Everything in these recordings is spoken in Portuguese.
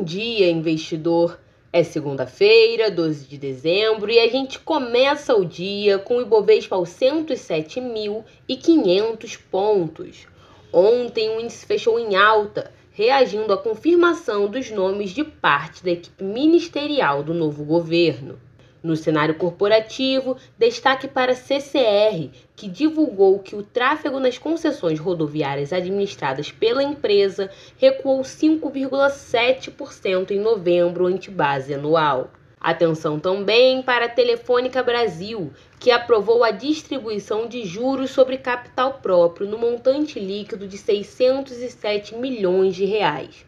Bom dia, investidor! É segunda-feira, 12 de dezembro, e a gente começa o dia com o Ibovespa aos 107.500 pontos. Ontem o índice fechou em alta, reagindo à confirmação dos nomes de parte da equipe ministerial do novo governo. No cenário corporativo, destaque para a CCR, que divulgou que o tráfego nas concessões rodoviárias administradas pela empresa recuou 5,7% em novembro ante base anual. Atenção também para a Telefônica Brasil, que aprovou a distribuição de juros sobre capital próprio no montante líquido de 607 milhões de reais.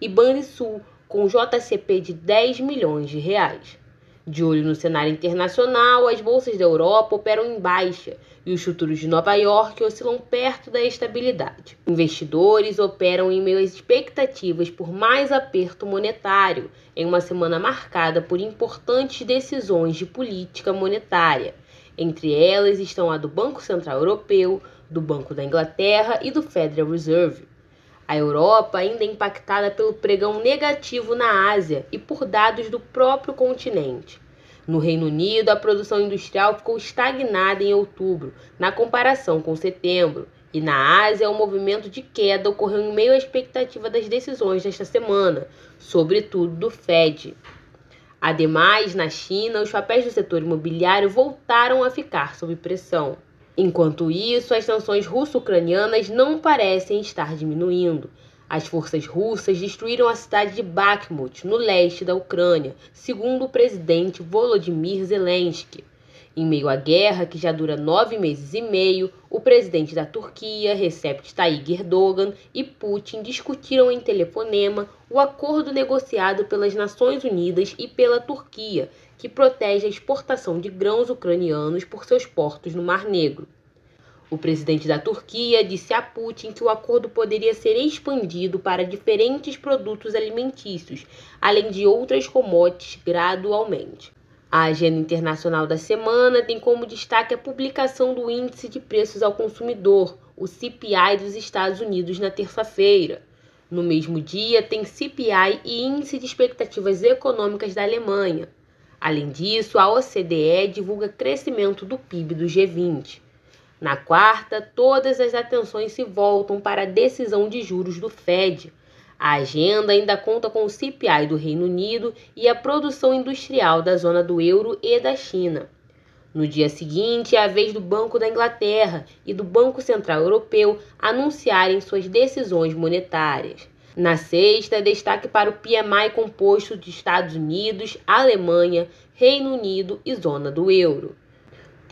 E Banrisul, com JCP de 10 milhões de reais. De olho no cenário internacional, as bolsas da Europa operam em baixa e os futuros de Nova York oscilam perto da estabilidade. Investidores operam em meio às expectativas por mais aperto monetário, em uma semana marcada por importantes decisões de política monetária. Entre elas estão a do Banco Central Europeu, do Banco da Inglaterra e do Federal Reserve. A Europa ainda é impactada pelo pregão negativo na Ásia e por dados do próprio continente. No Reino Unido, a produção industrial ficou estagnada em outubro, na comparação com setembro. E na Ásia, o movimento de queda ocorreu em meio à expectativa das decisões desta semana, sobretudo do Fed. Ademais, na China, os papéis do setor imobiliário voltaram a ficar sob pressão. Enquanto isso, as sanções russo-ucranianas não parecem estar diminuindo. As forças russas destruíram a cidade de Bakhmut, no leste da Ucrânia, segundo o presidente Volodymyr Zelensky. Em meio à guerra, que já dura nove meses e meio, o presidente da Turquia, Recep Tayyip Erdogan, e Putin discutiram em telefonema o acordo negociado pelas Nações Unidas e pela Turquia, que protege a exportação de grãos ucranianos por seus portos no Mar Negro. O presidente da Turquia disse a Putin que o acordo poderia ser expandido para diferentes produtos alimentícios, além de outras commodities gradualmente. A agenda internacional da semana tem como destaque a publicação do Índice de Preços ao Consumidor, o CPI dos Estados Unidos, na terça-feira. No mesmo dia, tem CPI e Índice de Expectativas Econômicas da Alemanha. Além disso, a OCDE divulga crescimento do PIB do G20. Na quarta, todas as atenções se voltam para a decisão de juros do Fed a agenda ainda conta com o CPI do Reino Unido e a produção industrial da zona do euro e da China. No dia seguinte, é a vez do Banco da Inglaterra e do Banco Central Europeu anunciarem suas decisões monetárias. Na sexta, destaque para o PMI composto de Estados Unidos, Alemanha, Reino Unido e zona do euro.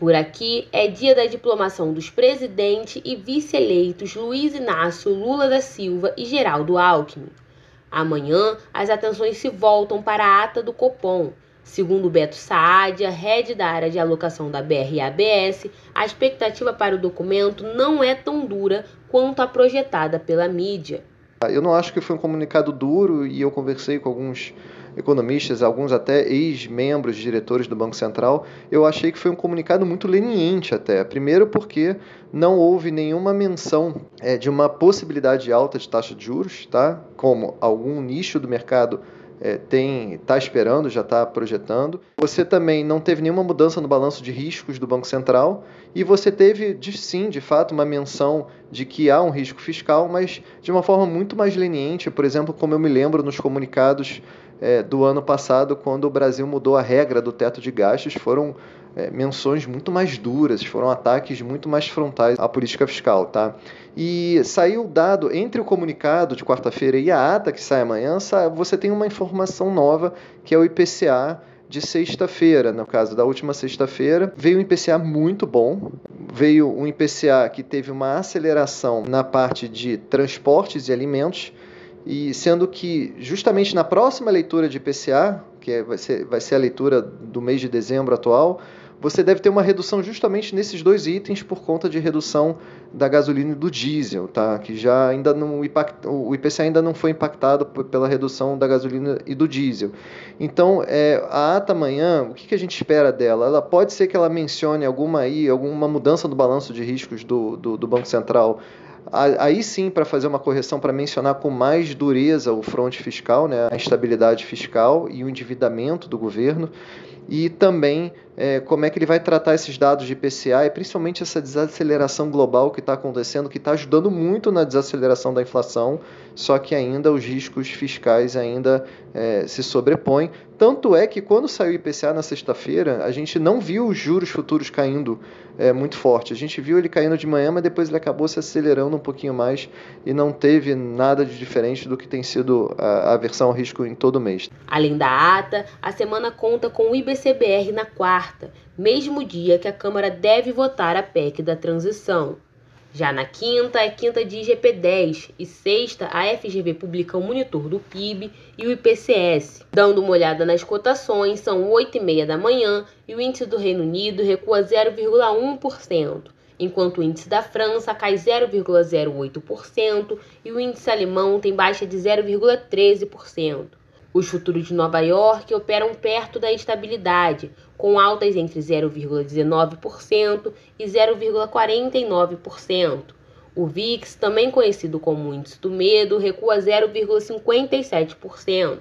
Por aqui é dia da diplomação dos presidente e vice-eleitos Luiz Inácio Lula da Silva e Geraldo Alckmin. Amanhã, as atenções se voltam para a ata do Copom. Segundo Beto Saadia, head da área de alocação da BRABS, a expectativa para o documento não é tão dura quanto a projetada pela mídia. Eu não acho que foi um comunicado duro e eu conversei com alguns economistas, alguns até ex-membros, diretores do Banco Central, eu achei que foi um comunicado muito leniente até. Primeiro porque não houve nenhuma menção é, de uma possibilidade alta de taxa de juros, tá? como algum nicho do mercado é, tem está esperando, já está projetando. Você também não teve nenhuma mudança no balanço de riscos do Banco Central e você teve, de, sim, de fato, uma menção de que há um risco fiscal, mas de uma forma muito mais leniente, por exemplo, como eu me lembro nos comunicados é, do ano passado, quando o Brasil mudou a regra do teto de gastos, foram é, menções muito mais duras, foram ataques muito mais frontais à política fiscal, tá? E saiu dado entre o comunicado de quarta-feira e a ata que sai amanhã, você tem uma informação nova que é o IPCA de sexta-feira, no caso da última sexta-feira, veio um IPCA muito bom, veio um IPCA que teve uma aceleração na parte de transportes e alimentos, e sendo que justamente na próxima leitura de IPCA, que é, vai, ser, vai ser a leitura do mês de dezembro atual, você deve ter uma redução justamente nesses dois itens por conta de redução da gasolina e do diesel, tá? Que já ainda não o IPCA ainda não foi impactado pela redução da gasolina e do diesel. Então, é, a ata amanhã, o que, que a gente espera dela? Ela pode ser que ela mencione alguma aí, alguma mudança no balanço de riscos do, do, do Banco Central aí sim para fazer uma correção, para mencionar com mais dureza o fronte fiscal, né, a instabilidade fiscal e o endividamento do governo e também é, como é que ele vai tratar esses dados de IPCA e principalmente essa desaceleração global que está acontecendo, que está ajudando muito na desaceleração da inflação, só que ainda os riscos fiscais ainda é, se sobrepõem. Tanto é que quando saiu o IPCA na sexta-feira, a gente não viu os juros futuros caindo é, muito forte. A gente viu ele caindo de manhã, mas depois ele acabou se acelerando um pouquinho mais e não teve nada de diferente do que tem sido a, versão ao risco em todo mês. Além da ata, a semana conta com o IBCBR na quarta, mesmo dia que a Câmara deve votar a PEC da transição. Já na quinta, é quinta de IGP-10 e sexta, a FGV publica o monitor do PIB e o IPCS. Dando uma olhada nas cotações, são 8 e meia da manhã e o índice do Reino Unido recua 0,1%, enquanto o índice da França cai 0,08% e o índice alemão tem baixa de 0,13%. Os futuros de Nova York operam perto da estabilidade, com altas entre 0,19% e 0,49%. O VIX, também conhecido como índice do medo, recua 0,57%.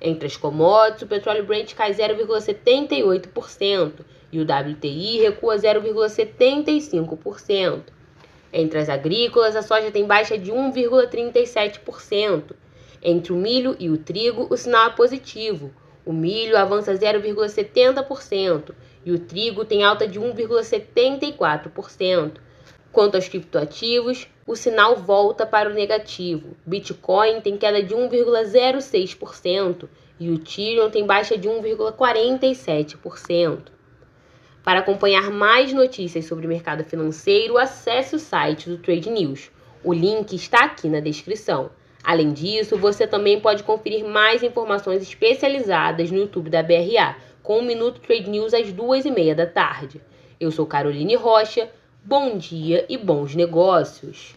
Entre as commodities, o petróleo Brent cai 0,78% e o WTI recua 0,75%. Entre as agrícolas, a soja tem baixa de 1,37%. Entre o milho e o trigo, o sinal é positivo. O milho avança 0,70% e o trigo tem alta de 1,74%. Quanto aos criptoativos, o sinal volta para o negativo. Bitcoin tem queda de 1,06% e o Ethereum tem baixa de 1,47%. Para acompanhar mais notícias sobre o mercado financeiro, acesse o site do Trade News. O link está aqui na descrição. Além disso, você também pode conferir mais informações especializadas no YouTube da BRA, com o Minuto Trade News às duas e meia da tarde. Eu sou Caroline Rocha, bom dia e bons negócios!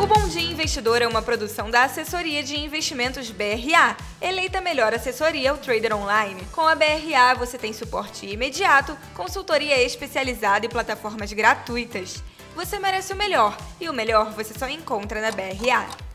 O Bom Dia Investidor é uma produção da Assessoria de Investimentos BRA, eleita melhor assessoria ao trader online. Com a BRA você tem suporte imediato, consultoria especializada e plataformas gratuitas. Você merece o melhor, e o melhor você só encontra na BRA.